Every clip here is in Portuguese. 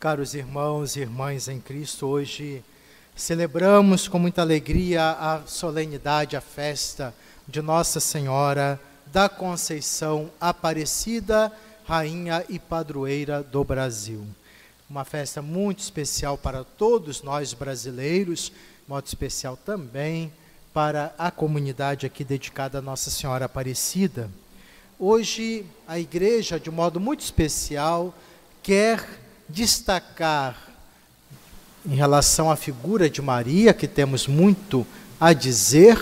Caros irmãos e irmãs em Cristo, hoje celebramos com muita alegria a solenidade, a festa de Nossa Senhora da Conceição Aparecida, Rainha e Padroeira do Brasil. Uma festa muito especial para todos nós brasileiros, modo especial também para a comunidade aqui dedicada a Nossa Senhora Aparecida. Hoje a igreja, de modo muito especial, quer destacar em relação à figura de Maria, que temos muito a dizer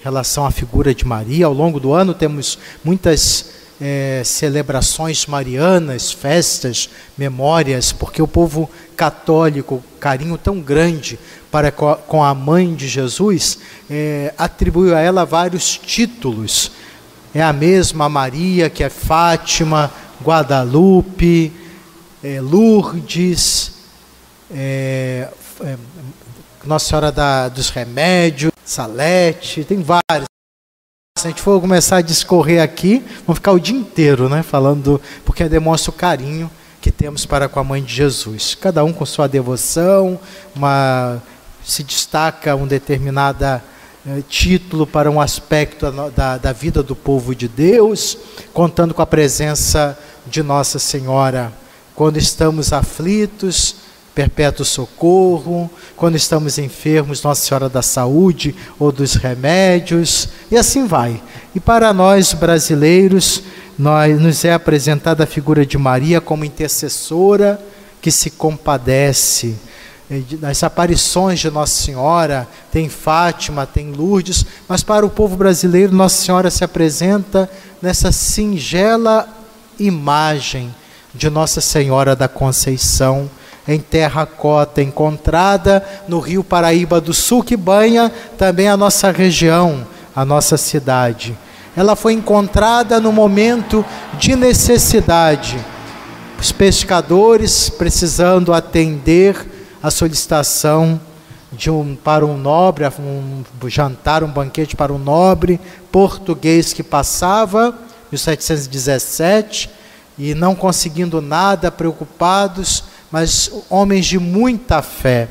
em relação à figura de Maria. Ao longo do ano temos muitas é, celebrações marianas, festas, memórias, porque o povo católico, carinho tão grande para com a mãe de Jesus, é, atribuiu a ela vários títulos. É a mesma Maria que é Fátima, Guadalupe, é, Lourdes, é, é, Nossa Senhora da, dos Remédios, Salete, tem vários. Se a gente for começar a discorrer aqui, vamos ficar o dia inteiro, né, falando, porque demonstra o carinho que temos para com a mãe de Jesus. Cada um com sua devoção, uma se destaca um determinado eh, título para um aspecto da, da vida do povo de Deus, contando com a presença de Nossa Senhora quando estamos aflitos, perpétuo socorro, quando estamos enfermos, Nossa Senhora da Saúde ou dos remédios, e assim vai. E para nós brasileiros, nós, nos é apresentada a figura de Maria como intercessora que se compadece. Nas aparições de Nossa Senhora, tem Fátima, tem Lourdes, mas para o povo brasileiro, Nossa Senhora se apresenta nessa singela imagem de Nossa Senhora da Conceição, em terracota, encontrada no Rio Paraíba do Sul, que banha também a nossa região, a nossa cidade. Ela foi encontrada no momento de necessidade. Os pescadores precisando atender a solicitação de um, para um nobre, um jantar, um banquete para um nobre português que passava, 1717, e não conseguindo nada, preocupados, mas homens de muita fé.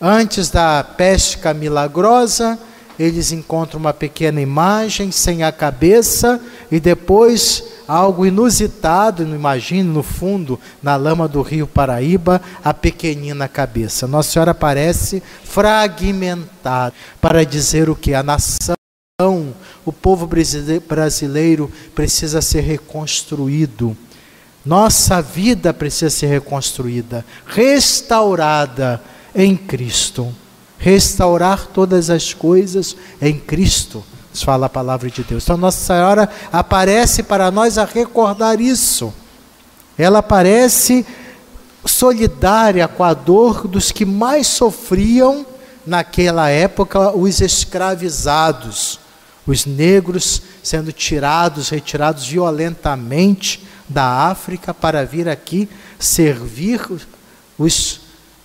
Antes da pesca milagrosa, eles encontram uma pequena imagem sem a cabeça e depois algo inusitado, não imagino, no fundo, na lama do rio Paraíba, a pequenina cabeça. Nossa Senhora aparece fragmentada para dizer o que? A nação o povo brasileiro precisa ser reconstruído. Nossa vida precisa ser reconstruída, restaurada em Cristo. Restaurar todas as coisas em Cristo, fala a palavra de Deus. Então, Nossa Senhora aparece para nós a recordar isso. Ela aparece solidária com a dor dos que mais sofriam naquela época, os escravizados os negros sendo tirados, retirados violentamente da África para vir aqui servir os,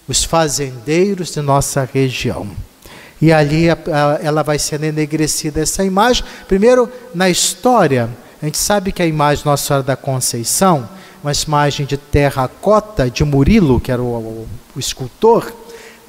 os fazendeiros de nossa região. E ali ela vai sendo enegrecida essa imagem. Primeiro, na história, a gente sabe que a imagem Nossa Senhora da Conceição, uma imagem de terracota de Murilo, que era o, o, o escultor,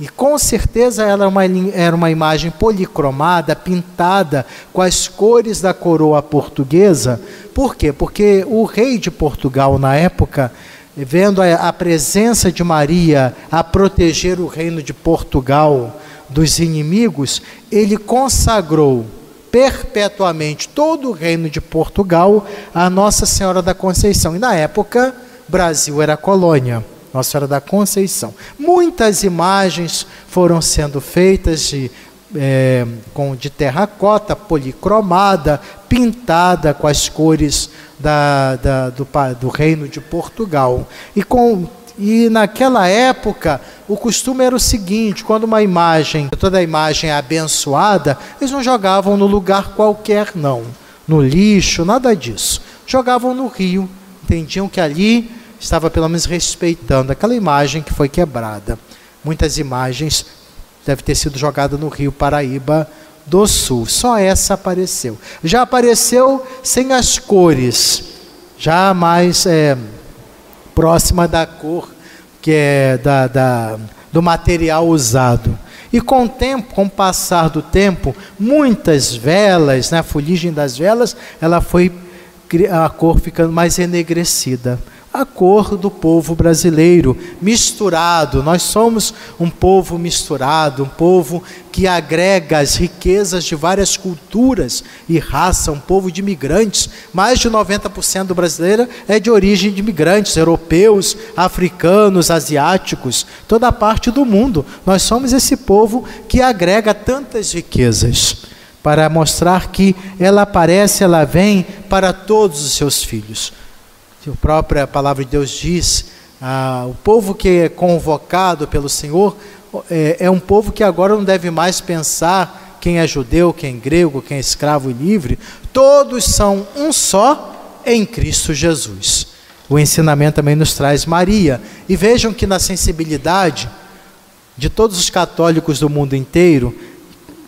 e com certeza ela era uma, era uma imagem policromada, pintada com as cores da coroa portuguesa. Por quê? Porque o rei de Portugal, na época, vendo a, a presença de Maria a proteger o reino de Portugal dos inimigos, ele consagrou perpetuamente todo o reino de Portugal a Nossa Senhora da Conceição. E na época, Brasil era colônia. Nossa Senhora da Conceição. Muitas imagens foram sendo feitas de, é, com, de terracota, policromada, pintada com as cores da, da, do, do reino de Portugal. E, com, e naquela época, o costume era o seguinte: quando uma imagem, toda a imagem é abençoada, eles não jogavam no lugar qualquer, não. No lixo, nada disso. Jogavam no rio. Entendiam que ali estava pelo menos respeitando aquela imagem que foi quebrada. Muitas imagens devem ter sido jogadas no Rio Paraíba do Sul. Só essa apareceu. Já apareceu sem as cores, já mais é, próxima da cor que é da, da, do material usado. E com o tempo, com o passar do tempo, muitas velas, né, a fuligem das velas, ela foi a cor ficando mais enegrecida a cor do povo brasileiro, misturado. Nós somos um povo misturado, um povo que agrega as riquezas de várias culturas e raça, um povo de imigrantes. Mais de 90% do brasileiro é de origem de imigrantes, europeus, africanos, asiáticos, toda parte do mundo. Nós somos esse povo que agrega tantas riquezas para mostrar que ela aparece, ela vem para todos os seus filhos a própria palavra de Deus diz, ah, o povo que é convocado pelo Senhor é, é um povo que agora não deve mais pensar quem é judeu, quem é grego, quem é escravo e livre, todos são um só em Cristo Jesus. O ensinamento também nos traz Maria. E vejam que na sensibilidade de todos os católicos do mundo inteiro,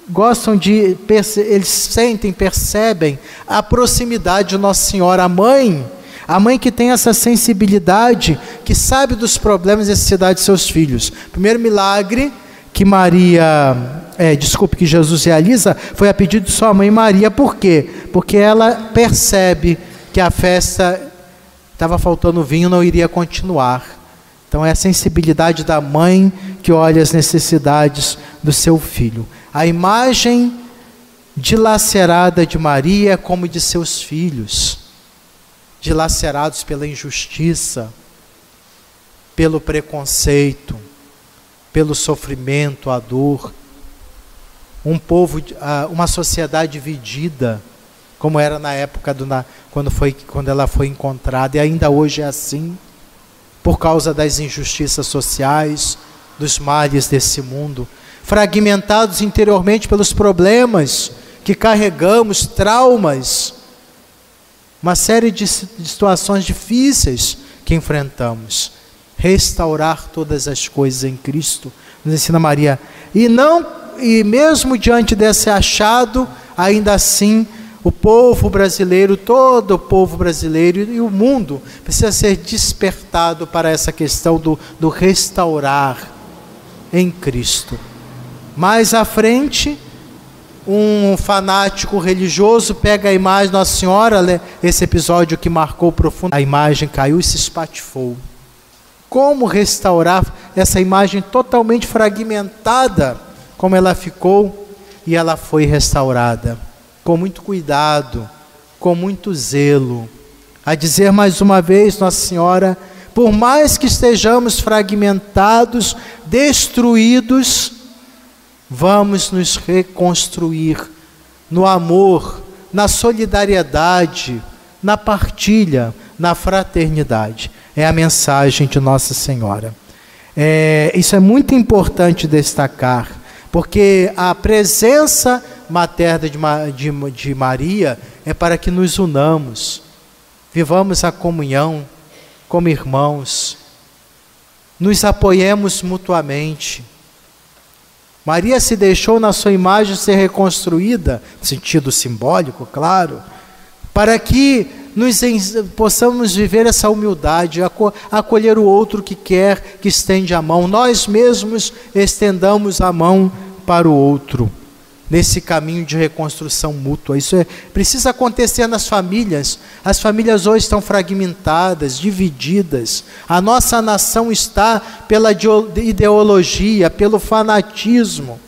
gostam de, eles sentem, percebem a proximidade de Nossa Senhora, a mãe a mãe que tem essa sensibilidade, que sabe dos problemas e necessidades de seus filhos. Primeiro milagre que Maria, é, desculpe, que Jesus realiza, foi a pedido de sua mãe Maria. Por quê? Porque ela percebe que a festa estava faltando vinho, não iria continuar. Então é a sensibilidade da mãe que olha as necessidades do seu filho. A imagem dilacerada de Maria é como de seus filhos dilacerados pela injustiça, pelo preconceito, pelo sofrimento, a dor. Um povo, uma sociedade dividida, como era na época do, quando, foi, quando ela foi encontrada, e ainda hoje é assim, por causa das injustiças sociais, dos males desse mundo, fragmentados interiormente pelos problemas que carregamos, traumas uma série de situações difíceis que enfrentamos. Restaurar todas as coisas em Cristo, nos ensina Maria. E não e mesmo diante desse achado, ainda assim o povo brasileiro, todo o povo brasileiro e o mundo precisa ser despertado para essa questão do, do restaurar em Cristo. Mais à frente, um fanático religioso pega a imagem Nossa Senhora, esse episódio que marcou profundo, a imagem caiu e se espatifou. Como restaurar essa imagem totalmente fragmentada, como ela ficou e ela foi restaurada? Com muito cuidado, com muito zelo. A dizer mais uma vez, Nossa Senhora, por mais que estejamos fragmentados, destruídos, Vamos nos reconstruir no amor, na solidariedade, na partilha, na fraternidade. É a mensagem de Nossa Senhora. É, isso é muito importante destacar, porque a presença materna de, de, de Maria é para que nos unamos, vivamos a comunhão como irmãos, nos apoiemos mutuamente Maria se deixou na sua imagem ser reconstruída, sentido simbólico, claro, para que nos possamos viver essa humildade, acolher o outro que quer, que estende a mão. Nós mesmos estendamos a mão para o outro nesse caminho de reconstrução mútua. Isso é, precisa acontecer nas famílias. As famílias hoje estão fragmentadas, divididas. A nossa nação está pela ideologia, pelo fanatismo,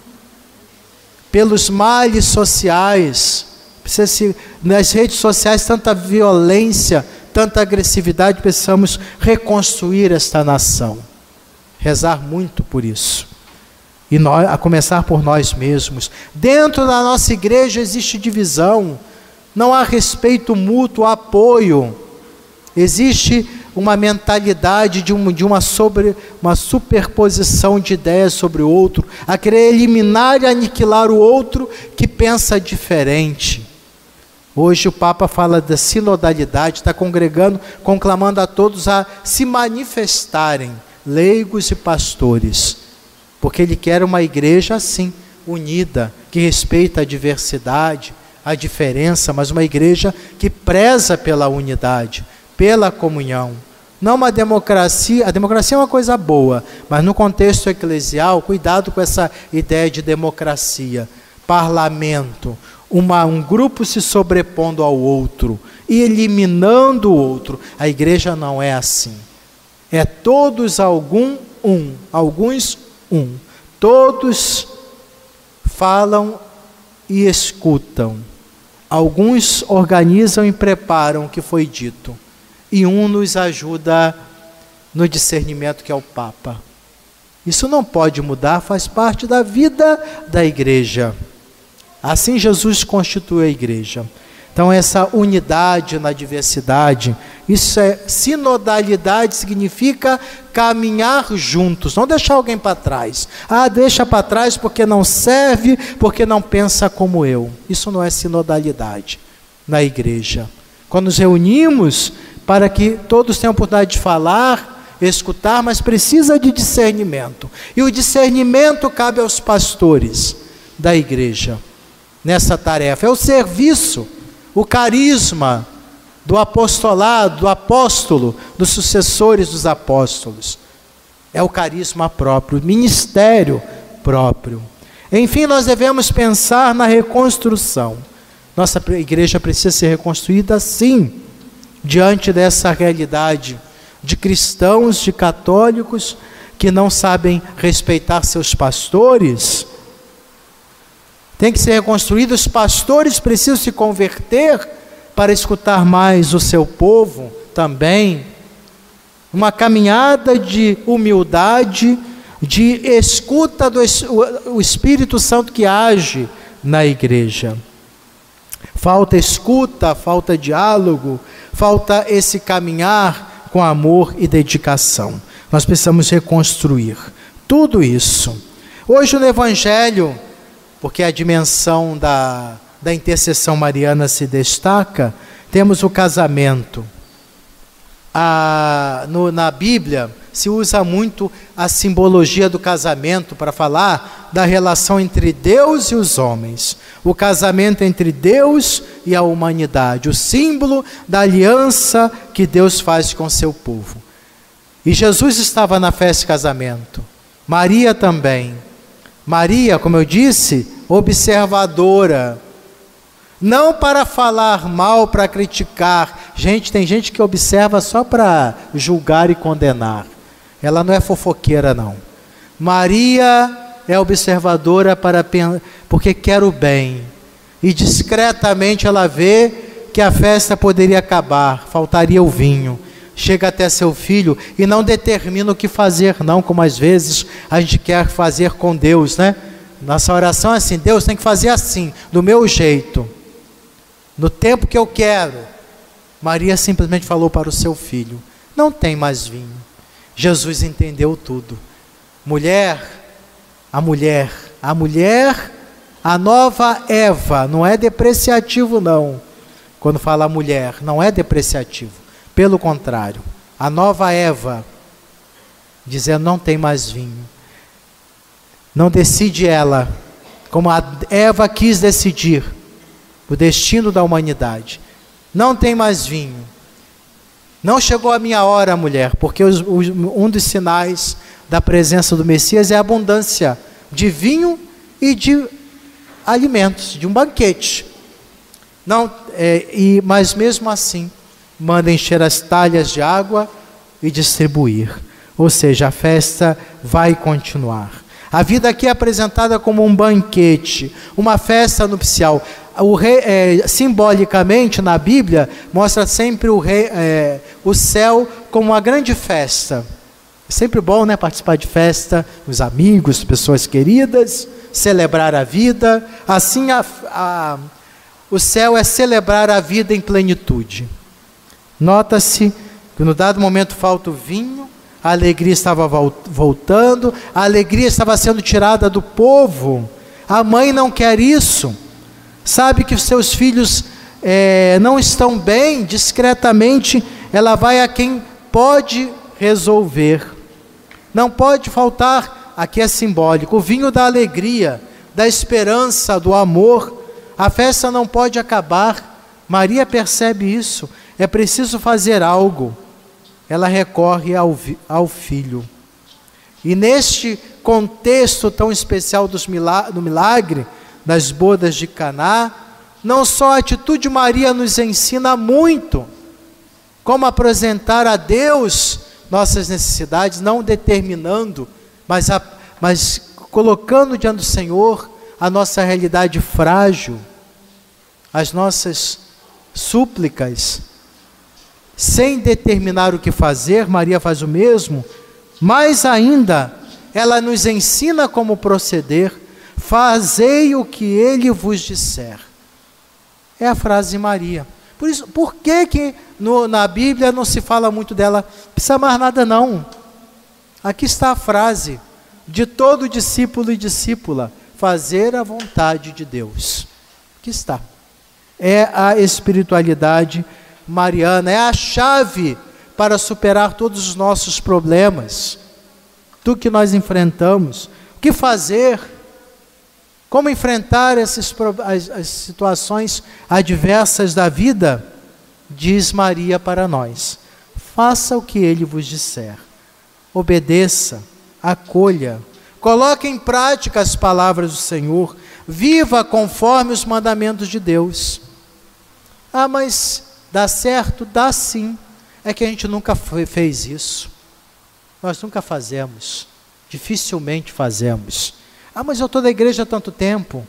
pelos males sociais. Precisa se, nas redes sociais tanta violência, tanta agressividade, precisamos reconstruir esta nação. Rezar muito por isso e nós, a começar por nós mesmos. Dentro da nossa igreja existe divisão, não há respeito mútuo, apoio. Existe uma mentalidade de, um, de uma, sobre, uma superposição de ideias sobre o outro, a querer eliminar e aniquilar o outro que pensa diferente. Hoje o Papa fala da sinodalidade, está congregando, conclamando a todos a se manifestarem, leigos e pastores porque ele quer uma igreja assim, unida, que respeita a diversidade, a diferença, mas uma igreja que preza pela unidade, pela comunhão, Não uma democracia, a democracia é uma coisa boa, mas no contexto eclesial, cuidado com essa ideia de democracia. Parlamento, uma, um grupo se sobrepondo ao outro e eliminando o outro. A igreja não é assim. É todos algum um, alguns um. Todos falam e escutam. Alguns organizam e preparam o que foi dito. E um nos ajuda no discernimento que é o Papa. Isso não pode mudar, faz parte da vida da igreja. Assim Jesus constitui a igreja. Então, essa unidade na diversidade, isso é sinodalidade, significa caminhar juntos, não deixar alguém para trás. Ah, deixa para trás porque não serve, porque não pensa como eu. Isso não é sinodalidade na igreja. Quando nos reunimos para que todos tenham a oportunidade de falar, escutar, mas precisa de discernimento. E o discernimento cabe aos pastores da igreja nessa tarefa. É o serviço o carisma do apostolado, do apóstolo, dos sucessores dos apóstolos. É o carisma próprio, o ministério próprio. Enfim, nós devemos pensar na reconstrução. Nossa igreja precisa ser reconstruída sim, diante dessa realidade de cristãos, de católicos que não sabem respeitar seus pastores, tem que ser reconstruído. Os pastores precisam se converter para escutar mais o seu povo também. Uma caminhada de humildade, de escuta do o Espírito Santo que age na igreja. Falta escuta, falta diálogo, falta esse caminhar com amor e dedicação. Nós precisamos reconstruir tudo isso. Hoje no Evangelho, porque a dimensão da, da intercessão mariana se destaca, temos o casamento. A, no, na Bíblia se usa muito a simbologia do casamento para falar da relação entre Deus e os homens. O casamento entre Deus e a humanidade, o símbolo da aliança que Deus faz com seu povo. E Jesus estava na festa de casamento, Maria também. Maria, como eu disse, observadora. Não para falar mal, para criticar. Gente, tem gente que observa só para julgar e condenar. Ela não é fofoqueira, não. Maria é observadora para porque quer o bem. E discretamente ela vê que a festa poderia acabar, faltaria o vinho. Chega até seu filho e não determina o que fazer, não, como às vezes a gente quer fazer com Deus, né? Nossa oração é assim: Deus tem que fazer assim, do meu jeito, no tempo que eu quero. Maria simplesmente falou para o seu filho: Não tem mais vinho. Jesus entendeu tudo. Mulher, a mulher, a mulher, a nova Eva, não é depreciativo, não. Quando fala mulher, não é depreciativo. Pelo contrário, a nova Eva, dizendo: Não tem mais vinho não decide ela, como a Eva quis decidir, o destino da humanidade. Não tem mais vinho. Não chegou a minha hora, mulher, porque os, os, um dos sinais da presença do Messias é a abundância de vinho e de alimentos, de um banquete. Não, é, e, mas mesmo assim, manda encher as talhas de água e distribuir. Ou seja, a festa vai continuar. A vida aqui é apresentada como um banquete, uma festa nupcial. O rei, é, simbolicamente na Bíblia mostra sempre o, rei, é, o céu como uma grande festa. É sempre bom, né, participar de festa, os amigos, pessoas queridas, celebrar a vida. Assim, a, a, o céu é celebrar a vida em plenitude. Nota-se que no dado momento falta o vinho, a alegria estava voltando, a alegria estava sendo tirada do povo. A mãe não quer isso, sabe que os seus filhos é, não estão bem, discretamente ela vai a quem pode resolver. Não pode faltar, aqui é simbólico, o vinho da alegria, da esperança, do amor. A festa não pode acabar. Maria percebe isso. É preciso fazer algo. Ela recorre ao, ao filho. E neste contexto tão especial dos milagre, do milagre das bodas de Caná, não só a atitude de Maria nos ensina muito como apresentar a Deus nossas necessidades, não determinando, mas, a, mas colocando diante do Senhor a nossa realidade frágil, as nossas súplicas, sem determinar o que fazer, Maria faz o mesmo, mais ainda, ela nos ensina como proceder, fazei o que ele vos disser. É a frase de Maria. Por isso, por que, que no, na Bíblia não se fala muito dela? Precisa mais nada, não. Aqui está a frase de todo discípulo e discípula: fazer a vontade de Deus. Aqui está. É a espiritualidade mariana, é a chave para superar todos os nossos problemas, tudo que nós enfrentamos. O que fazer? Como enfrentar essas, as, as situações adversas da vida? Diz Maria para nós: faça o que ele vos disser, obedeça, acolha, coloque em prática as palavras do Senhor, viva conforme os mandamentos de Deus. Ah, mas dá certo? Dá sim. É que a gente nunca fez isso. Nós nunca fazemos. Dificilmente fazemos. Ah, mas eu estou na igreja há tanto tempo.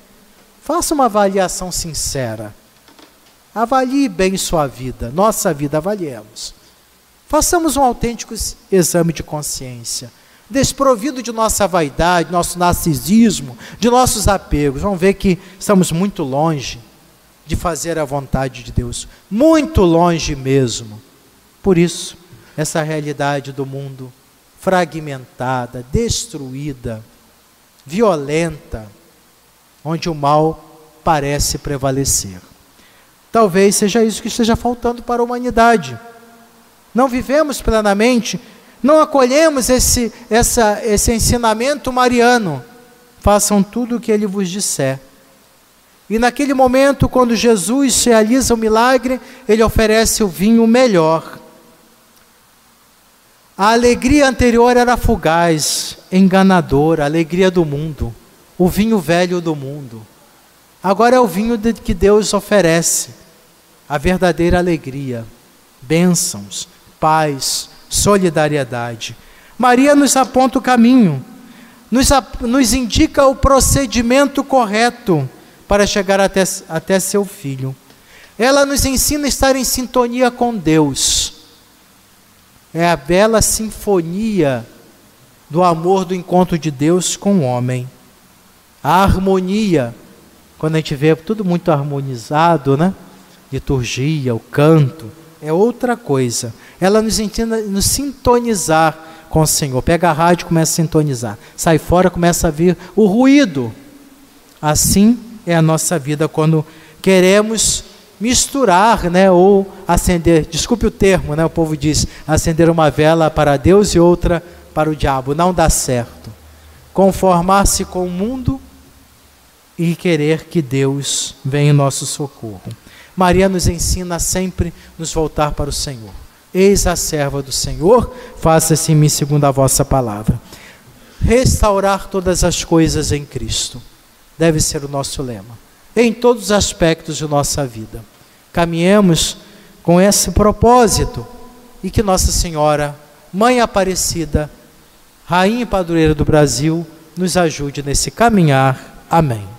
Faça uma avaliação sincera. Avalie bem sua vida, nossa vida, avaliemos. Façamos um autêntico exame de consciência, desprovido de nossa vaidade, nosso narcisismo, de nossos apegos. Vamos ver que estamos muito longe de fazer a vontade de Deus, muito longe mesmo. Por isso, essa realidade do mundo fragmentada, destruída, violenta, onde o mal parece prevalecer. Talvez seja isso que esteja faltando para a humanidade. Não vivemos plenamente, não acolhemos esse, essa, esse ensinamento mariano. Façam tudo o que ele vos disser. E naquele momento, quando Jesus realiza o milagre, ele oferece o vinho melhor. A alegria anterior era fugaz, enganadora, a alegria do mundo, o vinho velho do mundo. Agora é o vinho que Deus oferece, a verdadeira alegria, bênçãos, paz, solidariedade. Maria nos aponta o caminho, nos, nos indica o procedimento correto para chegar até, até seu filho. Ela nos ensina a estar em sintonia com Deus. É a bela sinfonia do amor do encontro de Deus com o homem. A harmonia, quando a gente vê tudo muito harmonizado, né? Liturgia, o canto, é outra coisa. Ela nos ensina a nos sintonizar com o Senhor. Pega a rádio, começa a sintonizar. Sai fora, começa a vir o ruído. Assim é a nossa vida quando queremos misturar, né, ou acender, desculpe o termo, né, o povo diz, acender uma vela para Deus e outra para o diabo, não dá certo. Conformar-se com o mundo e querer que Deus venha em nosso socorro. Maria nos ensina a sempre nos voltar para o Senhor. Eis a serva do Senhor, faça-se em mim segundo a vossa palavra. Restaurar todas as coisas em Cristo deve ser o nosso lema, em todos os aspectos de nossa vida. Caminhemos com esse propósito e que Nossa Senhora, Mãe Aparecida, Rainha e Padroeira do Brasil, nos ajude nesse caminhar. Amém.